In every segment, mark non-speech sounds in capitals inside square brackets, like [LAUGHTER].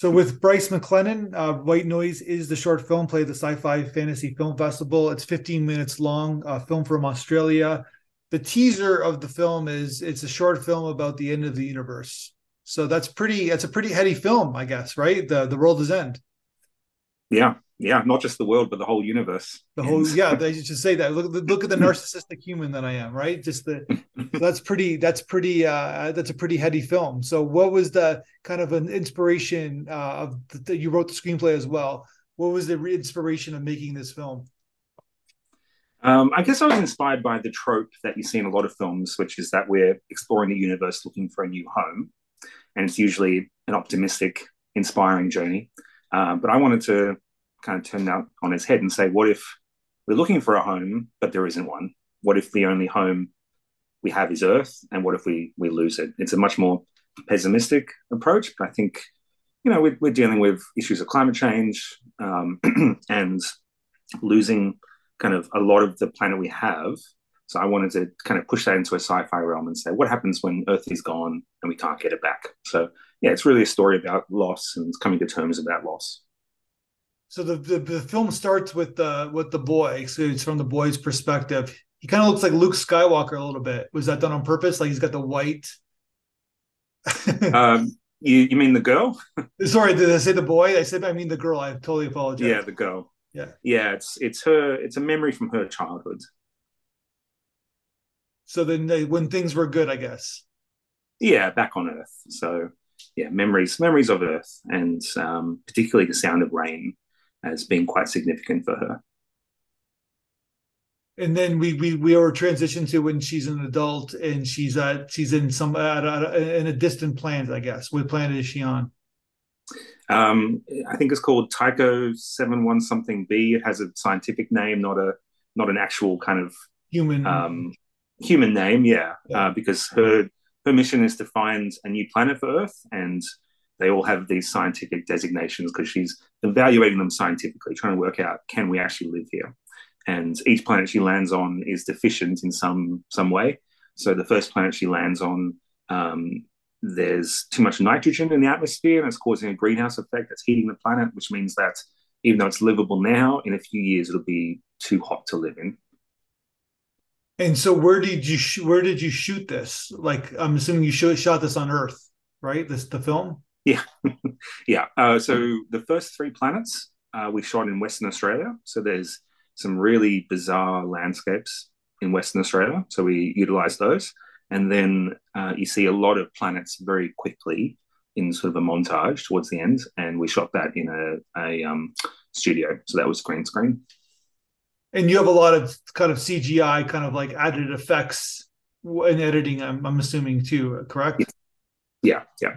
So with Bryce McLellan, uh, White Noise is the short film play the Sci-Fi Fantasy Film Festival. It's 15 minutes long, a film from Australia. The teaser of the film is it's a short film about the end of the universe. So that's pretty. That's a pretty heady film, I guess, right? The the world is end. Yeah, yeah, not just the world, but the whole universe. The whole, [LAUGHS] yeah, they should say that. Look, look at the narcissistic human that I am, right? Just the [LAUGHS] that's pretty. That's pretty. Uh, that's a pretty heady film. So, what was the kind of an inspiration uh, of that you wrote the screenplay as well? What was the inspiration of making this film? Um, I guess I was inspired by the trope that you see in a lot of films, which is that we're exploring the universe looking for a new home, and it's usually an optimistic, inspiring journey. Uh, but I wanted to kind of turn that on its head and say, what if we're looking for a home, but there isn't one? What if the only home we have is Earth, and what if we we lose it? It's a much more pessimistic approach, but I think you know we're, we're dealing with issues of climate change um, [CLEARS THROAT] and losing kind of a lot of the planet we have. So I wanted to kind of push that into a sci-fi realm and say, what happens when Earth is gone and we can't get it back? So yeah, it's really a story about loss and coming to terms with that loss. So the, the, the film starts with the with the boy. So it's from the boy's perspective. He kind of looks like Luke Skywalker a little bit. Was that done on purpose? Like he's got the white. [LAUGHS] um, you you mean the girl? [LAUGHS] Sorry, did I say the boy? I said I mean the girl. I totally apologize. Yeah, the girl. Yeah, yeah. It's it's her. It's a memory from her childhood. So then, they, when things were good, I guess. Yeah, back on Earth. So yeah, memories memories of Earth, and um, particularly the sound of rain has been quite significant for her. And then we we we are transitioned to when she's an adult and she's at she's in some a, in a distant planet, I guess. What planet is she on? Um, I think it's called Tycho seven one something B. It has a scientific name, not a not an actual kind of human um, human name. Yeah, yeah. Uh, because her her mission is to find a new planet for Earth, and they all have these scientific designations because she's evaluating them scientifically, trying to work out can we actually live here. And each planet she lands on is deficient in some some way. So the first planet she lands on, um, there's too much nitrogen in the atmosphere, and it's causing a greenhouse effect that's heating the planet, which means that even though it's livable now, in a few years it'll be too hot to live in. And so, where did you sh- where did you shoot this? Like, I'm assuming you sh- shot this on Earth, right? This the film. Yeah, [LAUGHS] yeah. Uh, so the first three planets uh, we shot in Western Australia. So there's some really bizarre landscapes in Western Australia. So we utilize those, and then uh, you see a lot of planets very quickly in sort of a montage towards the end, and we shot that in a, a um, studio. So that was green screen and you have a lot of kind of CGI, kind of like added effects in editing. I'm, I'm assuming too, correct? Yeah, yeah.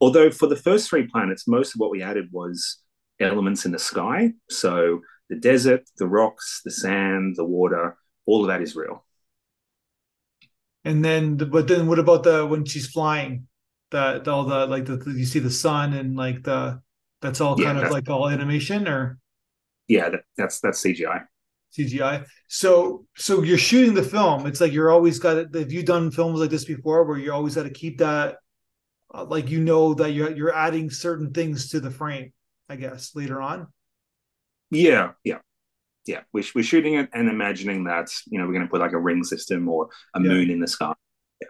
Although for the first three planets, most of what we added was elements in the sky. So the desert, the rocks, the sand, the water, all of that is real. And then, but then, what about the when she's flying? That all the like the you see the sun and like the that's all kind yeah, of like all animation or yeah that, that's that's cgi CGI. So so you're shooting the film. It's like you're always got it. Have you done films like this before where you always got to keep that uh, like you know that you're you're adding certain things to the frame, I guess, later on? Yeah, yeah. Yeah. We're, we're shooting it and imagining that, you know, we're gonna put like a ring system or a yeah. moon in the sky. Yeah.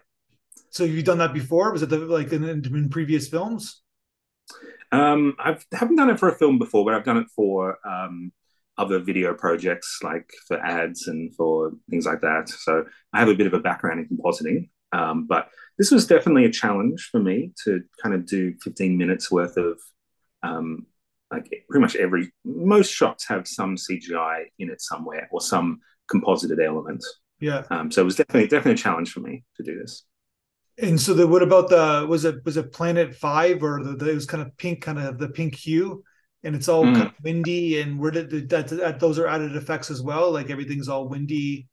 So you've done that before? Was it the, like in, in previous films? Um, I haven't done it for a film before, but I've done it for um, other video projects like for ads and for things like that. So I have a bit of a background in compositing, um, but this was definitely a challenge for me to kind of do 15 minutes worth of um, like pretty much every most shots have some CGI in it somewhere or some composited element. Yeah. Um, so it was definitely definitely a challenge for me to do this. And so the what about the was it was it Planet Five or the, the it was kind of pink kind of the pink hue? and it's all mm. kind of windy and where did that, that those are added effects as well like everything's all windy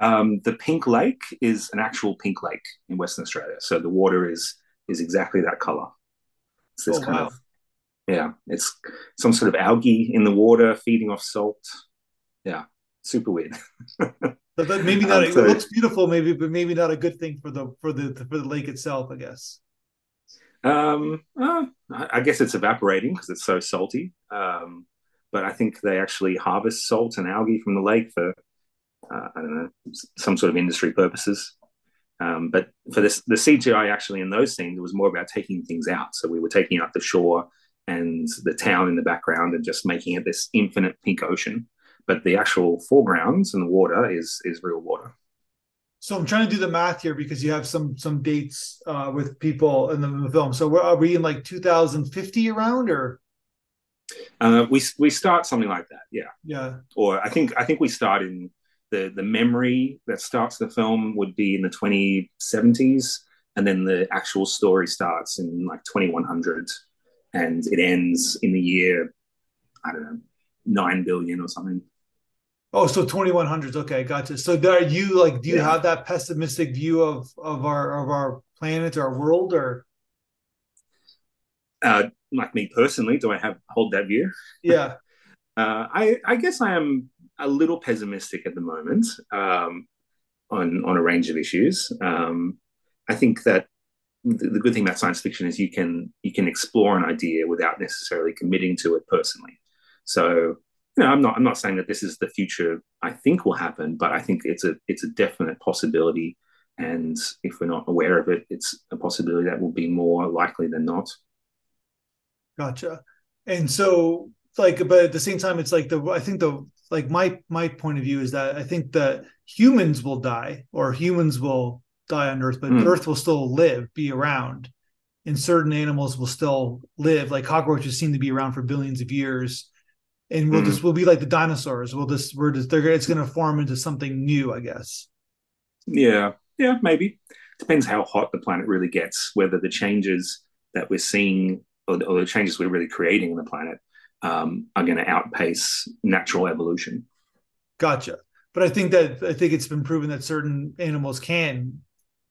um, the pink lake is an actual pink lake in western australia. So the water is is exactly that color. It's this oh, kind wow. of yeah it's some sort of algae in the water feeding off salt. Yeah super weird. [LAUGHS] But maybe not um, so, it looks beautiful maybe but maybe not a good thing for the for the for the lake itself i guess. Um, uh, I guess it's evaporating because it's so salty. Um, but I think they actually harvest salt and algae from the lake for uh, I don't know some sort of industry purposes. Um, but for this, the CGI actually in those scenes, it was more about taking things out. So we were taking out the shore and the town in the background and just making it this infinite pink ocean. But the actual foregrounds and the water is is real water. So I'm trying to do the math here because you have some some dates uh, with people in the, in the film. So are we in like 2050 around or? Uh, we we start something like that, yeah. Yeah. Or I think I think we start in the the memory that starts the film would be in the 2070s, and then the actual story starts in like 2100, and it ends in the year I don't know nine billion or something. Oh, so 2100s. Okay, gotcha. So are you like, do you yeah. have that pessimistic view of of our of our planet, our world, or? Uh, like me personally, do I have hold that view? Yeah. [LAUGHS] uh, I I guess I am a little pessimistic at the moment um, on on a range of issues. Um, I think that the, the good thing about science fiction is you can you can explore an idea without necessarily committing to it personally. So you know, I'm not I'm not saying that this is the future I think will happen, but I think it's a it's a definite possibility. And if we're not aware of it, it's a possibility that will be more likely than not. Gotcha. And so like but at the same time it's like the I think the like my my point of view is that I think that humans will die or humans will die on Earth, but mm. Earth will still live, be around. And certain animals will still live. Like cockroaches seem to be around for billions of years and we'll mm-hmm. just we'll be like the dinosaurs. We'll just we're just they're it's going to form into something new, I guess. Yeah, yeah, maybe depends how hot the planet really gets. Whether the changes that we're seeing or, or the changes we're really creating in the planet um, are going to outpace natural evolution. Gotcha. But I think that I think it's been proven that certain animals can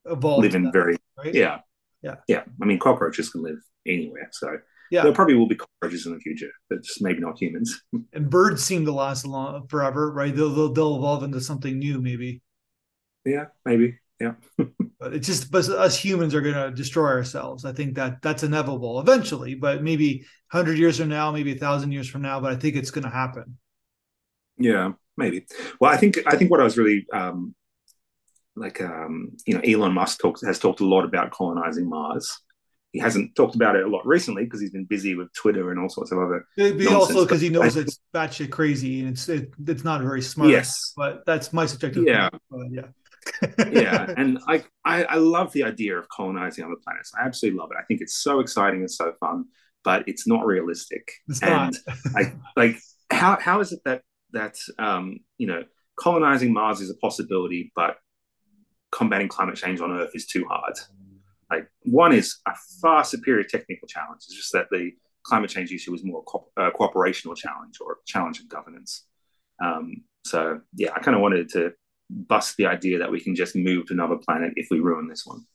evolve. Live in that, very right? yeah yeah yeah. I mean, cockroaches can live anywhere, so yeah, there probably will be cockroaches in the future, but just maybe not humans. [LAUGHS] and birds seem to last long forever, right? They'll they'll, they'll evolve into something new, maybe. Yeah, maybe. Yeah. [LAUGHS] but it's just, but us humans are going to destroy ourselves. I think that that's inevitable eventually, but maybe hundred years from now, maybe a thousand years from now. But I think it's going to happen. Yeah, maybe. Well, I think I think what I was really um, like, um, you know, Elon Musk talks has talked a lot about colonizing Mars he hasn't talked about it a lot recently because he's been busy with Twitter and all sorts of other. Maybe also because he knows it's batshit crazy and it's it, it's not very smart. Yes, but that's my subjective. Yeah, yeah, yeah. [LAUGHS] And I, I I love the idea of colonizing other planets. I absolutely love it. I think it's so exciting and so fun, but it's not realistic. It's and not. [LAUGHS] I, like how how is it that that um you know colonizing Mars is a possibility, but combating climate change on Earth is too hard. Like one is a far superior technical challenge. It's just that the climate change issue is more a co- uh, cooperational challenge or challenge of governance. Um, so yeah, I kind of wanted to bust the idea that we can just move to another planet if we ruin this one.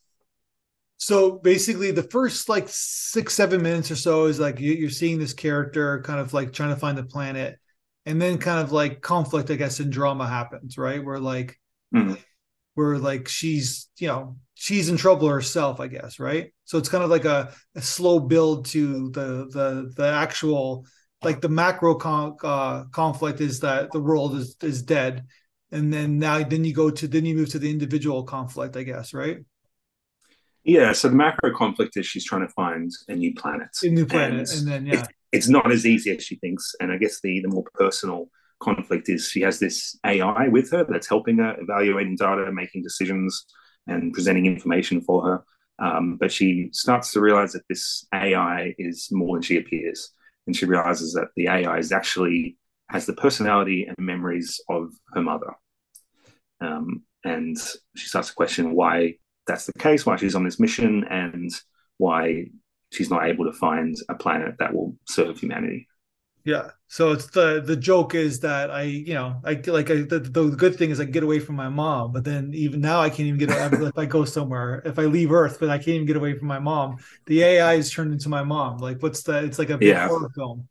So basically, the first like six, seven minutes or so is like you're seeing this character kind of like trying to find the planet, and then kind of like conflict, I guess, and drama happens, right? Where like, mm-hmm. where like she's you know she's in trouble herself, I guess, right? So it's kind of like a, a slow build to the the the actual like the macro con- uh, conflict is that the world is is dead, and then now then you go to then you move to the individual conflict, I guess, right? Yeah. So the macro conflict is she's trying to find a new planet, a new planet, and, and then yeah, it's, it's not as easy as she thinks, and I guess the the more personal conflict is she has this AI with her that's helping her evaluating data, making decisions and presenting information for her. Um, but she starts to realize that this AI is more than she appears. And she realizes that the AI is actually has the personality and memories of her mother. Um, and she starts to question why that's the case, why she's on this mission, and why she's not able to find a planet that will serve humanity. Yeah. So it's the the joke is that I you know I like I, the, the good thing is I get away from my mom, but then even now I can't even get away, if I go somewhere if I leave Earth, but I can't even get away from my mom. The AI is turned into my mom. Like what's the? It's like a big yeah. horror film.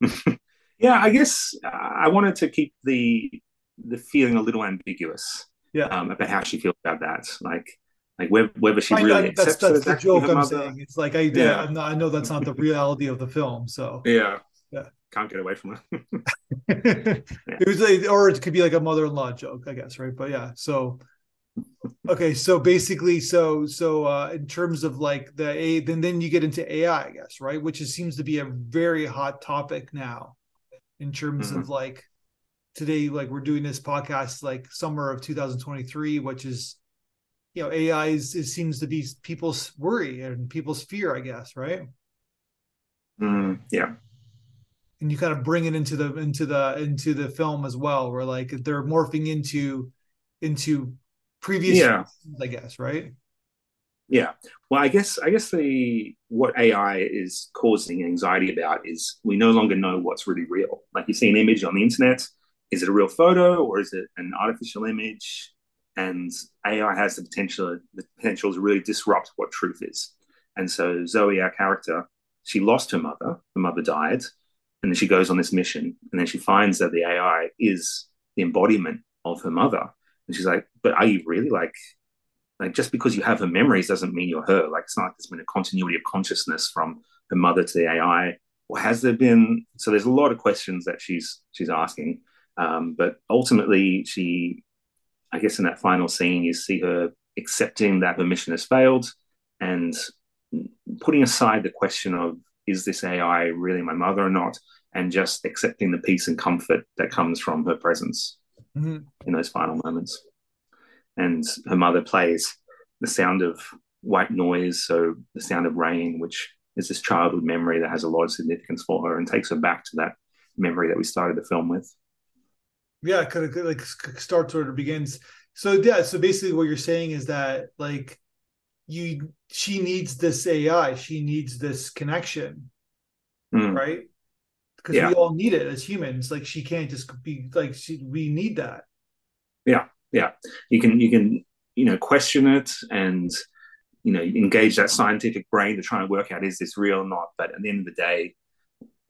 [LAUGHS] yeah, I guess I wanted to keep the the feeling a little ambiguous. Yeah. Um, about how she feels about that. Like like whether, she I, really I, that's accepts that's the joke I'm mother. saying. It's like I yeah, Yeah. Not, I know that's not the reality of the film. So [LAUGHS] Yeah. Yeah. Can't get away from it. [LAUGHS] [LAUGHS] it was like, or it could be like a mother-in-law joke, I guess, right? But yeah, so okay, so basically, so so uh in terms of like the a, then then you get into AI, I guess, right? Which is, seems to be a very hot topic now, in terms of like today, like we're doing this podcast like summer of 2023, which is you know AI is it seems to be people's worry and people's fear, I guess, right? Mm, yeah. and you kind of bring it into the into the into the film as well where like they're morphing into into previous Yeah. seasons, i guess right Yeah. Well, I guess I guess the what AI is causing anxiety about is we no longer know what's really real. Like you see an image on the internet, is it a real photo or is it an artificial image? And AI has the potential the potential to really disrupt what truth is. And so Zoe, our character, she lost her mother. Her mother died, and then she goes on this mission, and then she finds that the AI is the embodiment of her mother. And she's like, "But are you really like like just because you have her memories doesn't mean you're her. Like it's not like there's been a continuity of consciousness from her mother to the AI. Or has there been? So there's a lot of questions that she's she's asking. Um, but ultimately, she, I guess, in that final scene, you see her accepting that her mission has failed and putting aside the question of is this AI really my mother or not, and just accepting the peace and comfort that comes from her presence Mhm. in those final moments. And her mother plays the sound of white noise, so the sound of rain, which is this childhood memory that has a lot of significance for her and takes her back to that memory that we started the film with. Yeah kind of like starts it begins so yeah so basically what you're saying is that like you she needs this ai she needs this connection Mm. right because Yeah. we all need it as humans like she can't just be like she we need that Yeah, yeah. You can you can you know question it and you know engage that scientific brain to try and work out is this real or not. But at the end of the day,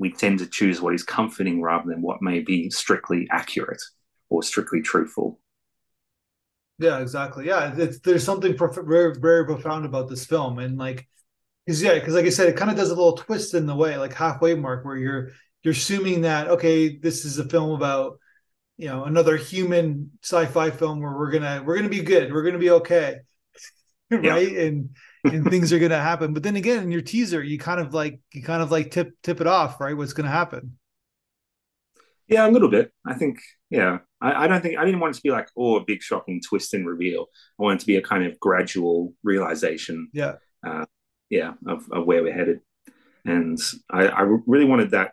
we tend to choose what is comforting rather than what may be strictly accurate or strictly truthful. Yeah, exactly. Yeah, it's, there's something prof- very, very profound about this film, and like, because yeah, because like I said, it kind of does a little twist in the way, like halfway mark, where you're you're assuming that okay, this is a film about you know another human sci-fi film where we're gonna we're gonna be good, we're gonna be okay, [LAUGHS] right, and and things are gonna happen. But then again, in your teaser, you kind of like you kind of like tip tip it off, right? What's gonna happen? Yeah, a little bit. I think. Yeah, I, I don't think I didn't want it to be like oh a big shocking twist and reveal. I want it to be a kind of gradual realization. Yeah. Uh, yeah, of, of where we're headed, and I, I really wanted that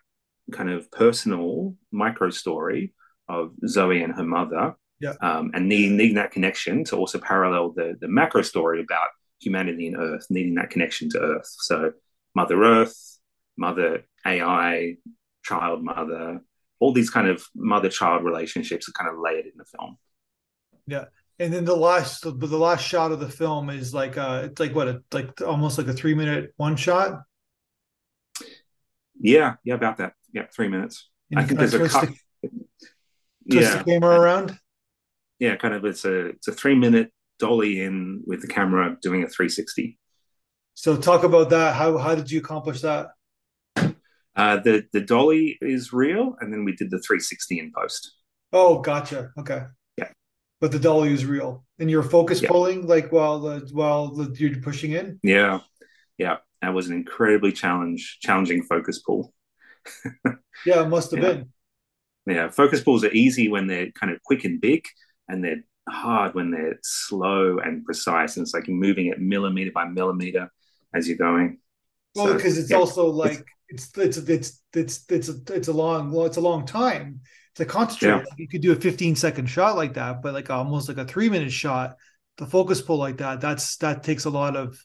kind of personal micro story of Zoe and her mother. Yeah. Um, and needing, needing that connection to also parallel the the macro story about humanity and Earth, needing that connection to Earth. So Mother Earth, Mother AI, child mother, all these kind of mother-child relationships are kind of layered in the film. Yeah. And then the last the, the last shot of the film is like uh it's like what a, like almost like a three minute one shot Yeah, yeah, about that. Yeah, three minutes. and I think there's a cut. the, Yeah, the camera around yeah, kind of. It's a it's a three minute dolly in with the camera doing a 360. so talk about that how how did you accomplish that Uh, the the dolly is real, and then we did the 360 in post. oh gotcha okay Yeah. but the dolly is real and you're focus Yeah. pulling like while the while the, you're pushing in Yeah, yeah, that was an incredibly challenge challenging focus pull. yeah it must have [LAUGHS] Yeah. been Yeah, focus pulls are easy when they're kind of quick and big, and they're hard when they're slow and precise. And it's like moving it millimeter by millimeter as you're going. well So, because it's yeah. also like it's it's it's it's it's a, it's a long well it's a long time to concentrate Yeah. like you could do a 15 second shot like that but like almost like a three minute shot the focus pull like that that's that takes a lot of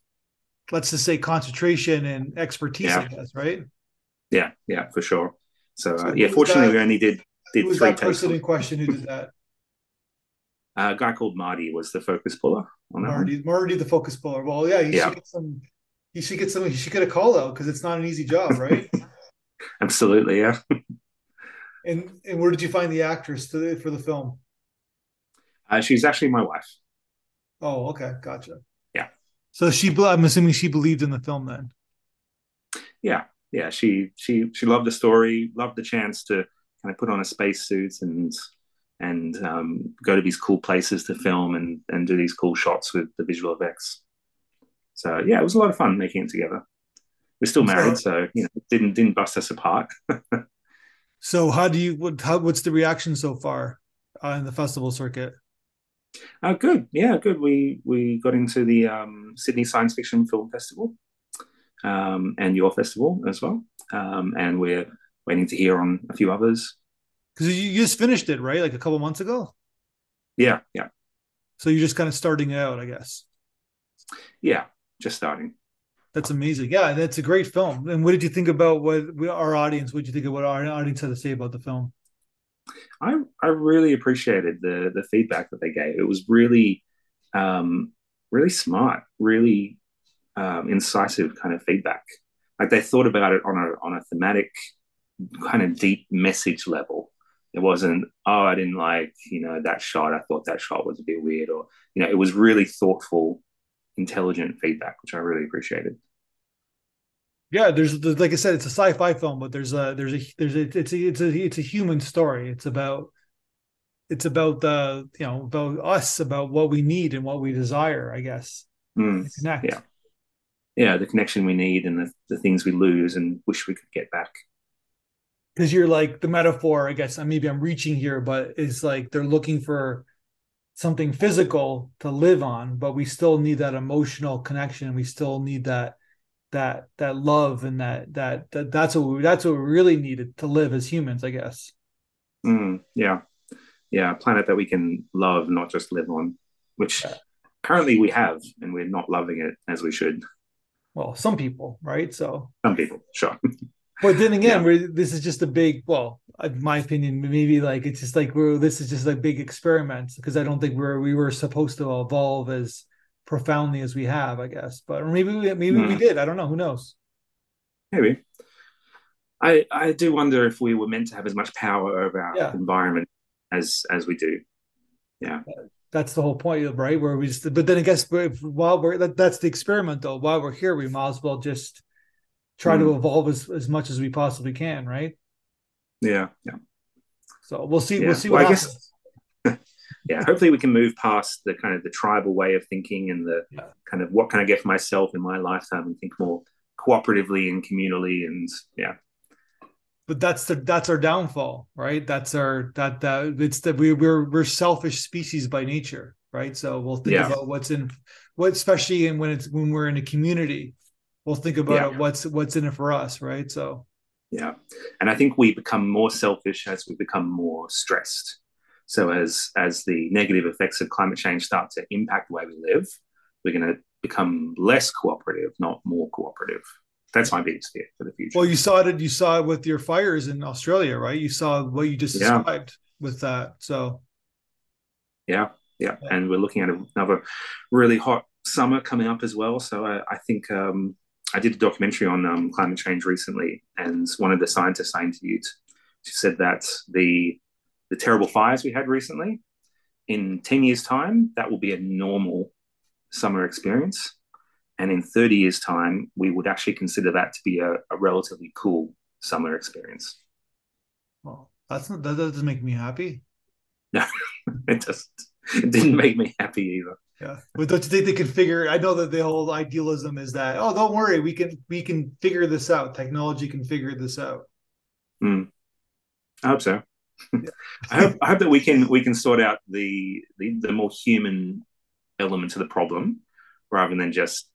let's just say concentration and expertise Yeah. i guess right Yeah, yeah, for sure. So, So uh, yeah, fortunately, that- we only did did who was three that person in question who did that Uh, a guy called Marty was the focus puller on that one. marty marty the focus puller well yeah he Yeah. should get some he should get some he should get a call out because it's not an easy job right [LAUGHS] [LAUGHS] Absolutely, yeah. and and where did you find the actress to, for the film Uh, she's actually my wife. oh okay gotcha Yeah. So she, I'm assuming she believed in the film then. Yeah, yeah. She she she loved the story, loved the chance to kind of put on a spacesuit and and um, go to these cool places to film and and do these cool shots with the visual effects. So yeah, it was a lot of fun making it together. We're still married, so you know, didn't didn't bust us apart. [LAUGHS] so how do you what how, what's the reaction so far uh, in the festival circuit? Uh, good. Yeah, good. We we got into the um, Sydney Science Fiction Film Festival um, and your festival as well, um, and we're waiting to hear on a few others. Because you just finished it, right? Like a couple months ago. Yeah, yeah. So you're just kind of starting out, I guess. Yeah, just starting. That's amazing. Yeah, that's a great film. And what did you think about what our audience? What did you think of what our audience had to say about the film? I I really appreciated the the feedback that they gave. It was really um, really smart, really um, incisive kind of feedback. Like they thought about it on a on a thematic kind of deep message level. It wasn't, oh, I didn't like, you know, that shot. I thought that shot was a bit weird, or you know, it was really thoughtful, intelligent feedback, which I really appreciated. Yeah there's, there's, like i said it's a sci-fi film but there's a there's a there's a it's a it's a it's a human story. It's about it's about the you know about us about what we need and what we desire i guess. Mm, connect. Yeah. Yeah the connection we need and the, the things we lose and wish we could get back because you're like the metaphor i guess maybe i'm reaching here but it's like they're looking for something physical to live on but we still need that emotional connection we still need that that that love and that that, that that's what we, that's what we really needed to live as humans, I guess. Mm, yeah, yeah, a planet that we can love, not just live on, which yeah. currently we have, and we're not loving it as we should. Well, some people, right? So some people, sure. [LAUGHS] But then again, yeah. this is just a big, well, in my opinion, maybe like it's just like we're this is just a big experiment because I don't think we're we were supposed to evolve as profoundly as we have, I guess. But maybe we, maybe we hmm. did. I don't know. Who knows? Maybe. I I do wonder if we were meant to have as much power over our yeah. environment as as we do. Yeah. That's the whole point, right? Where we just, but then I guess while we're that, that's the experiment, though. While we're here, we might as well just try mm. to evolve as, as much as we possibly can, right? Yeah, yeah. So we'll see. Yeah. We'll see what well, happens. Guess, [LAUGHS] yeah, hopefully we can move past the kind of the tribal way of thinking and the yeah. kind of what can I get for myself in my lifetime and think more cooperatively and communally and yeah. But that's the that's our downfall, right? That's our that that it's that we we're we're selfish species by nature, right? So we'll think yeah. about what's in what especially in when it's when we're in a community, we'll think about yeah. what's what's in it for us, right? So yeah. And I think we become more selfish as we become more stressed so as as the negative effects of climate change start to impact the way we live, we're going to become less cooperative, not more cooperative. That's my biggest fear for the future. Well, you saw it. You saw it with your fires in Australia, right? You saw what you just yeah. described with that. So, yeah, yeah, yeah. and we're looking at another really hot summer coming up as well. So I, I think um, I did a documentary on um, climate change recently, and one of the scientists I interviewed, she said that the the terrible fires we had recently, in 10 years' time, that will be a normal summer experience. And in 30 years' time, we would actually consider that to be a, a relatively cool summer experience. Well, that's not, that doesn't make me happy. [LAUGHS] No, it doesn't. It didn't make me happy either. Yeah, but don't you think they can figure? I know that the whole idealism is that oh, don't worry, we can we can figure this out. Technology can figure this out. Mm. I hope so. [LAUGHS] I, hope, I hope that we can we can sort out the, the the more human element to the problem rather than just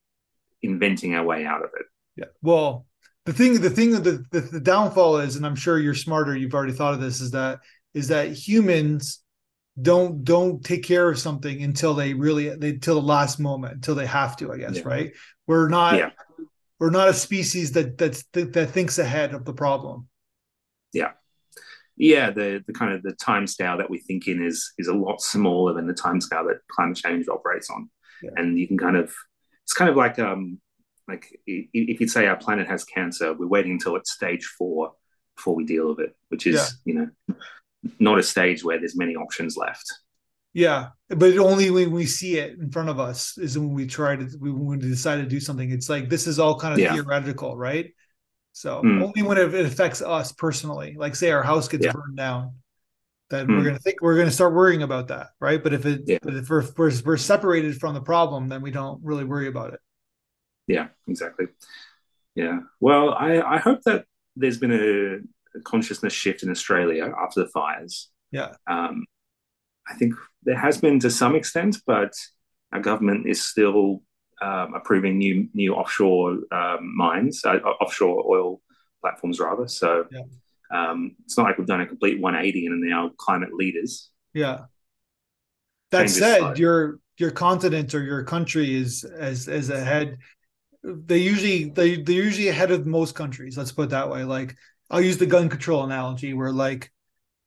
inventing our way out of it. Yeah. Well, the thing the thing the, the the downfall is, and I'm sure you're smarter. You've already thought of this. Is that is that humans don't don't take care of something until they really they until the last moment until they have to. I guess yeah. right. We're not. Yeah. We're not a species that that's that, that thinks ahead of the problem. Yeah yeah, the the kind of the time scale that we think in is is a lot smaller than the time scale that climate change operates on. Yeah. And you can kind of it's kind of like um like if you'd say our planet has cancer, we're waiting until it's stage four before we deal with it, which is you know not a stage where there's many options left. Yeah, but only when we see it in front of us is when we try to when we decide to do something. It's like this is all kind of yeah. theoretical, right? So mm. only when it, affects us personally, like say our house gets yeah. burned down, then mm. we're gonna think we're gonna start worrying about that, right? But if it yeah. but if we're, we're we're separated from the problem, then we don't really worry about it. Yeah, exactly. Yeah. Well, I I hope that there's been a consciousness shift in Australia after the fires. Yeah. Um, I think there has been to some extent, but our government is still um, approving new new offshore um, mines, uh, offshore oil platforms rather. So yeah. um, it's not like we've done a complete 180 and are now climate leaders. Yeah. That Changes said, side. your your continent or your country is as as ahead. They usually they they're usually ahead of most countries. Let's put it that way. Like I'll use the gun control analogy, where like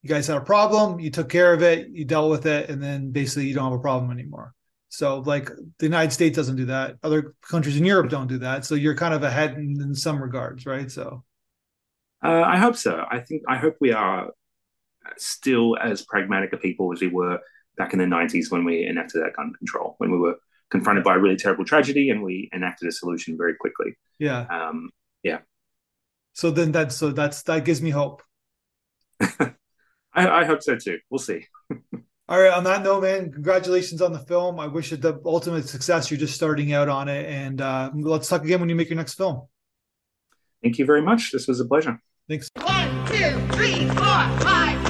you guys had a problem, you took care of it, you dealt with it, and then basically you don't have a problem anymore. So, like the United States doesn't do that. Other countries in Europe don't do that. So you're kind of ahead in, in some regards, right? So, uh, I hope so. I think I hope we are still as pragmatic a people as we were back in the 90s when we enacted that gun control, when we were confronted by a really terrible tragedy and we enacted a solution very quickly. Yeah. Um, yeah. So then that's so that's that gives me hope. [LAUGHS] I, I hope so too. We'll see. [LAUGHS] All right. On that note, man, congratulations on the film. I wish it the ultimate success. You're just starting out on it, and uh, let's talk again when you make your next film. Thank you very much. This was a pleasure. Thanks. One, two, three, four, five.